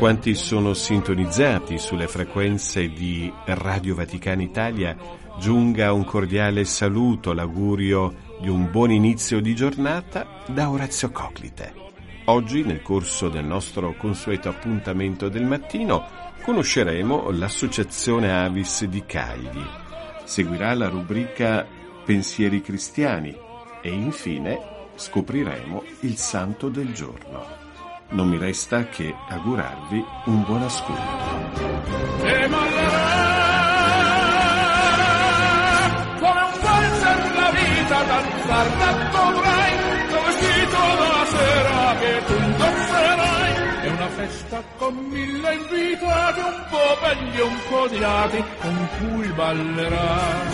quanti sono sintonizzati sulle frequenze di Radio Vaticana Italia, giunga un cordiale saluto, l'augurio di un buon inizio di giornata da Orazio Coclite. Oggi, nel corso del nostro consueto appuntamento del mattino, conosceremo l'Associazione Avis di Cagli. Seguirà la rubrica Pensieri cristiani e infine scopriremo il santo del giorno. Non mi resta che augurarvi un buon ascolto. Ballerà danzar dovrai vestito da sera che tu indosserai è una festa con mille invitati un po' belli un po' odiati con cui ballerai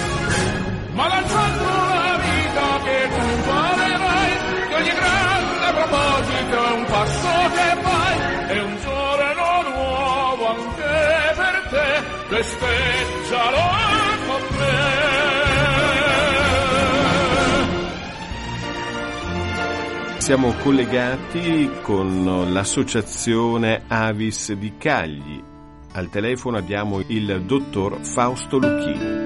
ma lanciando la vita che tu farerai che ogni grande proposito è un passo che fai è un giorno nuovo anche per te festeggialo con me Siamo collegati con l'associazione Avis di Cagli. Al telefono abbiamo il dottor Fausto Lucchini.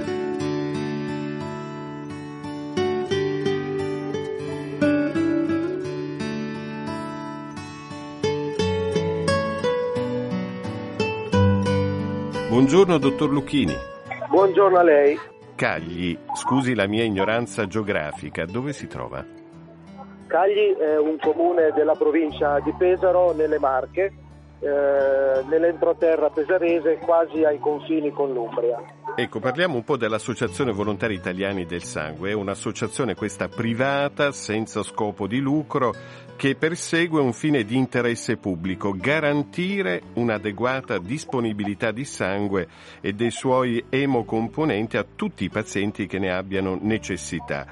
Buongiorno dottor Lucchini. Buongiorno a lei. Cagli, scusi la mia ignoranza geografica, dove si trova? Cagli è un comune della provincia di Pesaro, nelle Marche, eh, nell'entroterra pesarese, quasi ai confini con l'Umbria. Ecco, parliamo un po' dell'Associazione Volontari Italiani del Sangue. È un'associazione questa privata, senza scopo di lucro, che persegue un fine di interesse pubblico, garantire un'adeguata disponibilità di sangue e dei suoi emocomponenti a tutti i pazienti che ne abbiano necessità.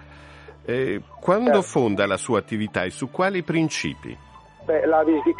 Eh, quando Certo. fonda la sua attività e su quali principi? Beh, la Vis di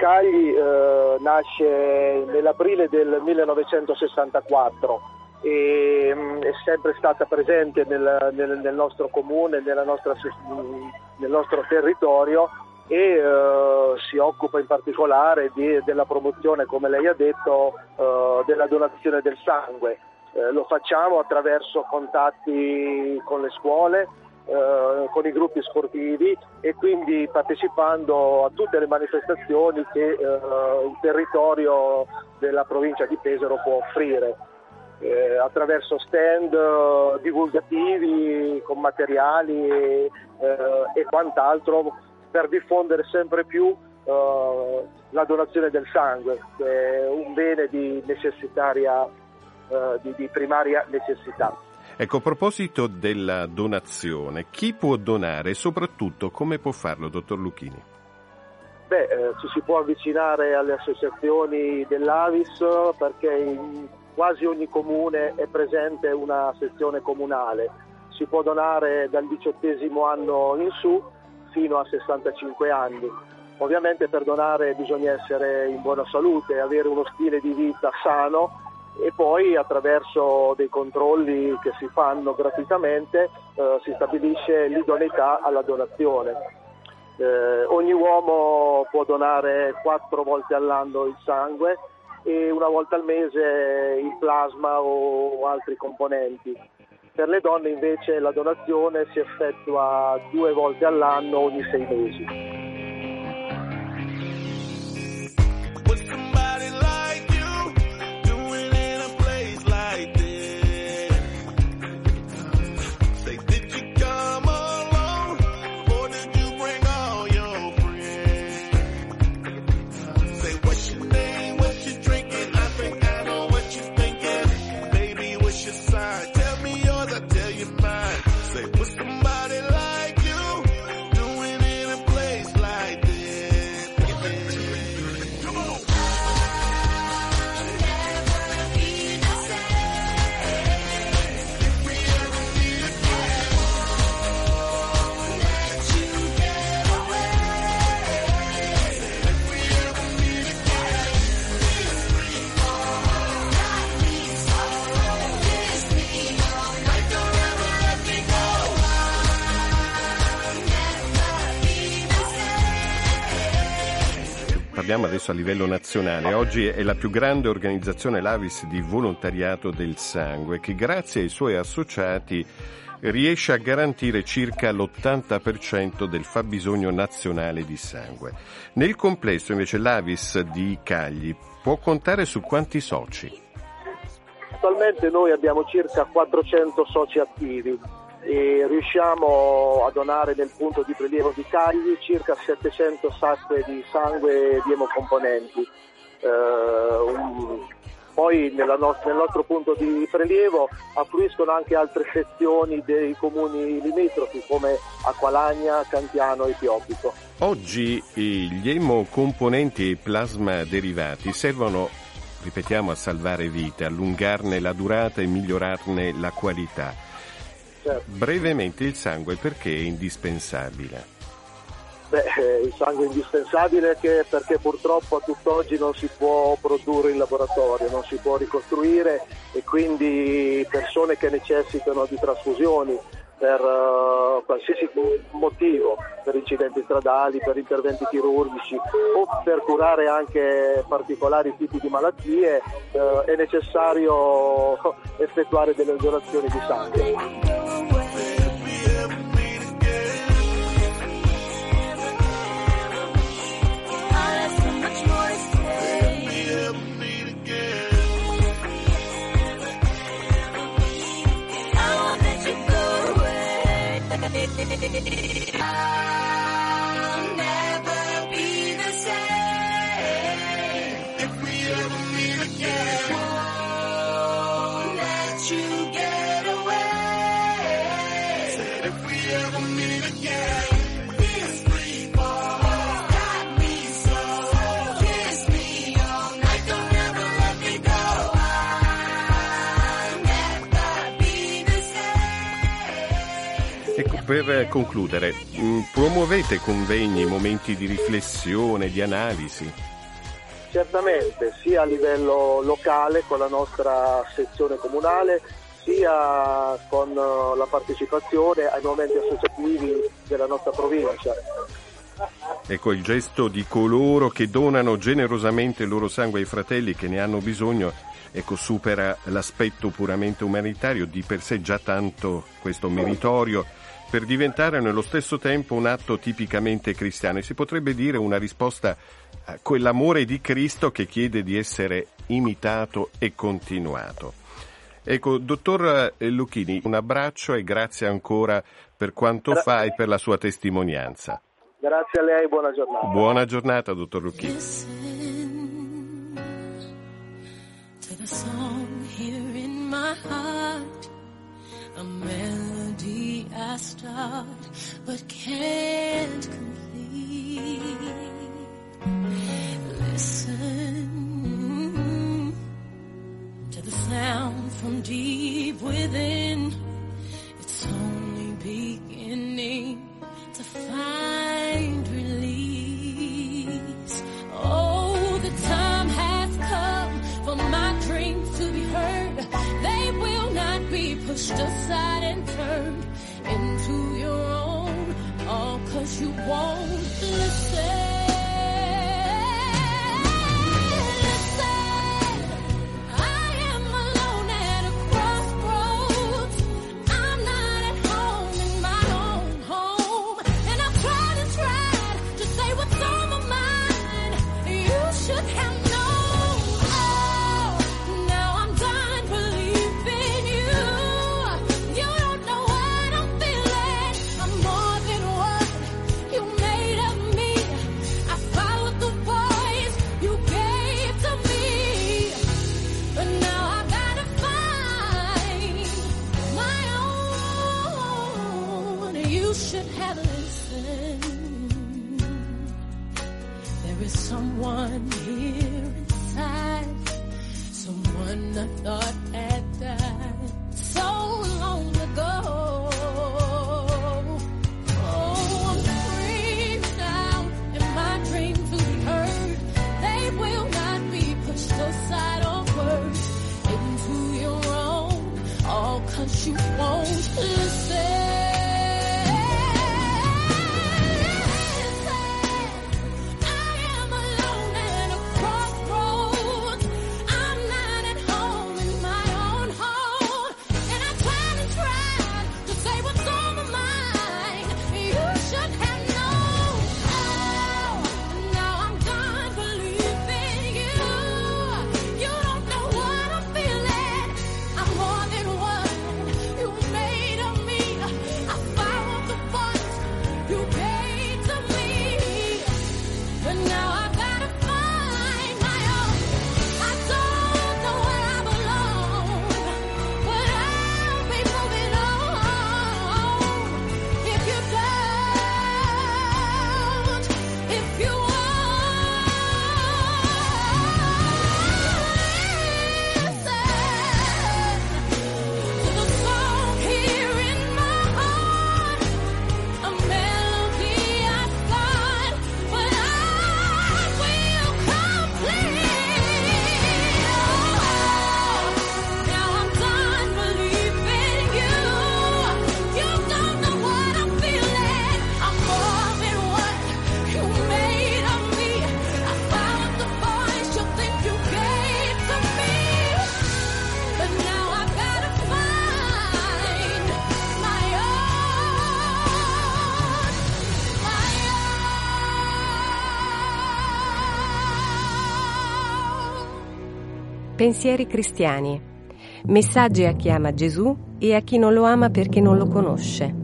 eh, nasce nell'aprile del 1964 e mh, è sempre stata presente nel, nel- nel nostro comune, nostra mh, nel nostro territorio e eh, si occupa in particolare di- della promozione, come lei ha detto, eh, della donazione del sangue. Eh, lo facciamo attraverso contatti con le scuole, eh, con i gruppi sportivi e quindi partecipando a tutte le manifestazioni che eh, il territorio della provincia di Pesaro può offrire. eh, attraverso stand eh, divulgativi con materiali eh, e quant'altro per diffondere sempre più la donazione del sangue, che è un bene di necessitaria, di- di primaria necessità. Ecco, a proposito della donazione, chi può donare e soprattutto come può farlo, dottor Lucchini? Beh, eh, ci si può avvicinare alle associazioni dell'Avis perché in quasi ogni comune è presente una sezione comunale. Si può donare dal diciottesimo anno in su fino a 65 anni. Ovviamente per donare bisogna essere in buona salute, avere uno stile di vita sano e poi attraverso dei controlli che si fanno gratuitamente eh, si stabilisce l'idoneità alla donazione. Eh, ogni uomo può donare quattro volte all'anno il sangue e una volta al mese il plasma o altri componenti. Per le donne invece la donazione si effettua due volte all'anno ogni sei mesi. A livello nazionale. Oggi è la più grande organizzazione l'Avis di volontariato del sangue che grazie ai suoi associati riesce a garantire circa l'80% del fabbisogno nazionale di sangue. Nel complesso invece l'Avis di Cagli può contare su quanti soci? Attualmente noi abbiamo circa 400 soci attivi riusciamo a donare nel punto di prelievo di Cagli circa 700 sacche di sangue di emocomponenti. Eh, un- poi nella nos- nel nostro punto di prelievo affluiscono anche altre sezioni dei comuni limitrofi come Acqualagna, Cantiano e Pioppico. Oggi gli emocomponenti e plasma derivati servono, ripetiamo, a salvare vite, allungarne la durata e migliorarne la qualità. Certo. Brevemente il sangue perché è indispensabile? Beh, eh, il sangue è indispensabile perché purtroppo a tutt'oggi non si può produrre in laboratorio, non si può ricostruire e quindi persone che necessitano di trasfusioni per eh, qualsiasi motivo, per incidenti stradali, per interventi chirurgici o per curare anche particolari tipi di malattie, eh, è necessario effettuare delle donazioni di sangue. Per concludere, mh, promuovete convegni, momenti di riflessione, di analisi? Certamente, sia a livello locale con la nostra sezione comunale, sia con eh, la partecipazione ai momenti associativi della nostra provincia. Ecco il gesto di coloro che donano generosamente il loro sangue ai fratelli che ne hanno bisogno, ecco, supera l'aspetto puramente umanitario, di per sé già tanto questo meritorio, per diventare nello stesso tempo un atto tipicamente cristiano e si potrebbe dire una risposta a quell'amore di Cristo che chiede di essere imitato e continuato. Ecco, dottor eh, Lucchini, un abbraccio e grazie ancora per quanto Gra- fa e per la sua testimonianza. Grazie a lei, buona giornata. Buona giornata, dottor Lucchini. be I start, but can't complete. You should have listened. There is someone here inside, someone I thought had died Pensieri cristiani. Messaggi a chi ama Gesù e a chi non lo ama perché non lo conosce.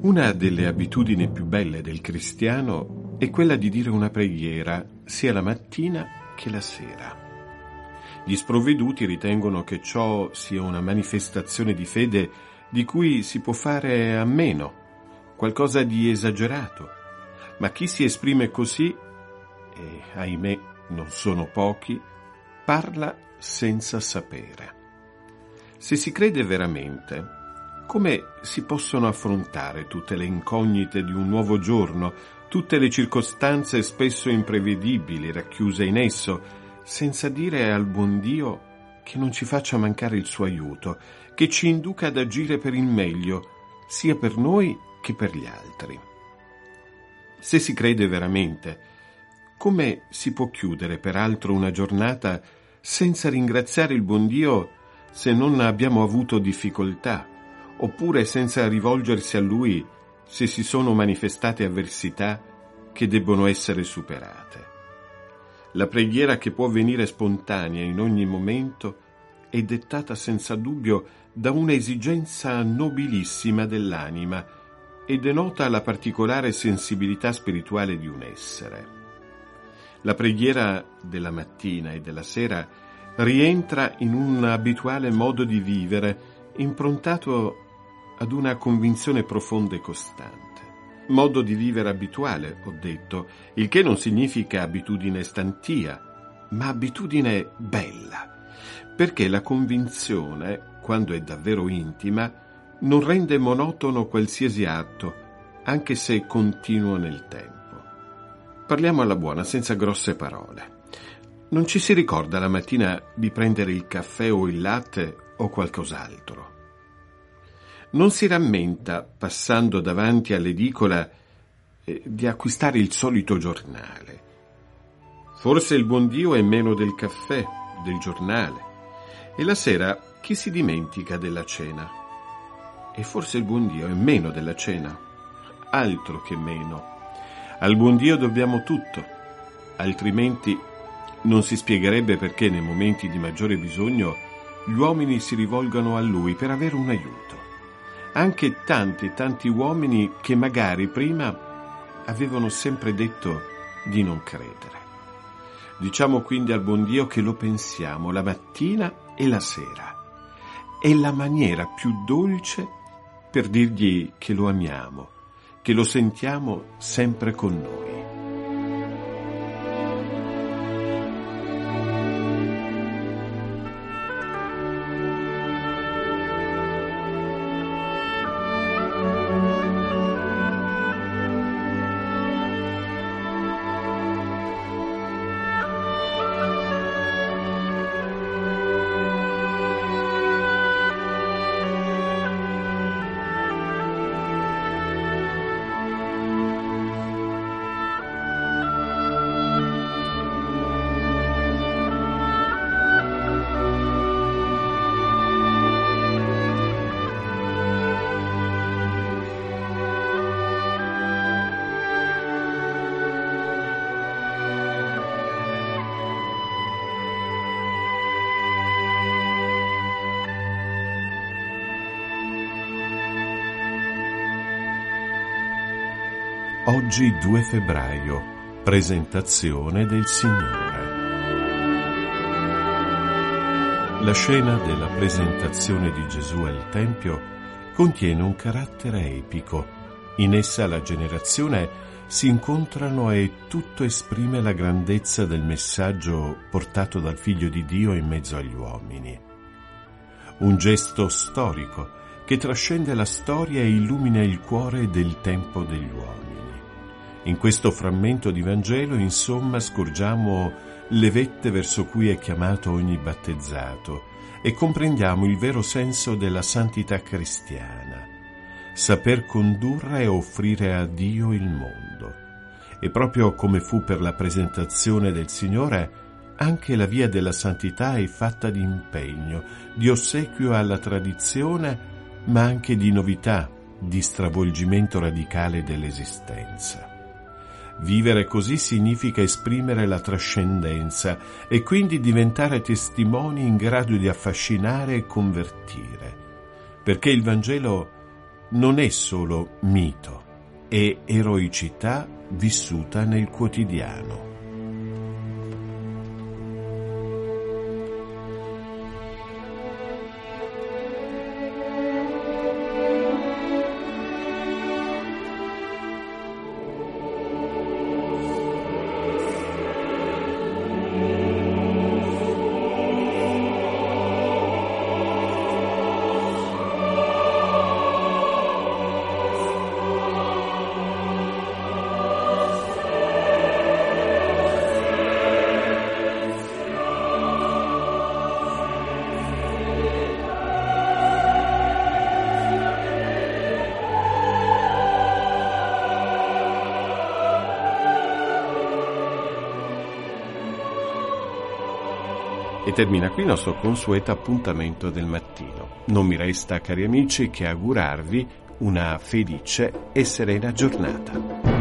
Una delle abitudini più belle del cristiano è quella di dire una preghiera sia la mattina che la sera. Gli sprovveduti ritengono che ciò sia una manifestazione di fede di cui si può fare a meno, qualcosa di esagerato, ma chi si esprime così, e ahimè non sono pochi, parla senza sapere. Se si crede veramente, come si possono affrontare tutte le incognite di un nuovo giorno, tutte le circostanze spesso imprevedibili racchiuse in esso, senza dire al buon Dio che non ci faccia mancare il suo aiuto, che ci induca ad agire per il meglio, sia per noi che per gli altri. Se si crede veramente, come si può chiudere peraltro una giornata senza ringraziare il buon Dio se non abbiamo avuto difficoltà, oppure senza rivolgersi a Lui se si sono manifestate avversità che debbono essere superate? La preghiera che può venire spontanea in ogni momento è dettata senza dubbio da un'esigenza nobilissima dell'anima e denota la particolare sensibilità spirituale di un essere. La preghiera della mattina e della sera rientra in un abituale modo di vivere improntato ad una convinzione profonda e costante. Modo di vivere abituale, ho detto, il che non significa abitudine stantia, ma abitudine bella, perché la convinzione, quando è davvero intima, non rende monotono qualsiasi atto, anche se continuo nel tempo. Parliamo alla buona, senza grosse parole. Non ci si ricorda la mattina di prendere il caffè o il latte o qualcos'altro. Non si rammenta, passando davanti all'edicola, eh, di acquistare il solito giornale. Forse il buon Dio è meno del caffè, del giornale. E la sera chi si dimentica della cena? E forse il buon Dio è meno della cena? Altro che meno. Al buon Dio dobbiamo tutto, altrimenti non si spiegherebbe perché nei momenti di maggiore bisogno gli uomini si rivolgano a Lui per avere un aiuto. Anche tanti tanti uomini che magari prima avevano sempre detto di non credere. Diciamo quindi al buon Dio che lo pensiamo la mattina e la sera. È la maniera più dolce per dirgli che lo amiamo, che lo sentiamo sempre con noi. Oggi 2 febbraio, presentazione del Signore. La scena della presentazione di Gesù al Tempio contiene un carattere epico. In essa la generazione si incontrano e tutto esprime la grandezza del messaggio portato dal Figlio di Dio in mezzo agli uomini. Un gesto storico che trascende la storia e illumina il cuore del tempo degli uomini. In questo frammento di Vangelo, insomma, scorgiamo le vette verso cui è chiamato ogni battezzato e comprendiamo il vero senso della santità cristiana, saper condurre e offrire a Dio il mondo. E proprio come fu per la presentazione del Signore, anche la via della santità è fatta di impegno, di ossequio alla tradizione, ma anche di novità, di stravolgimento radicale dell'esistenza. Vivere così significa esprimere la trascendenza e quindi diventare testimoni in grado di affascinare e convertire. Perché il Vangelo non è solo mito, è eroicità vissuta nel quotidiano. Termina qui il nostro consueto appuntamento del mattino. Non mi resta, cari amici, che augurarvi una felice e serena giornata.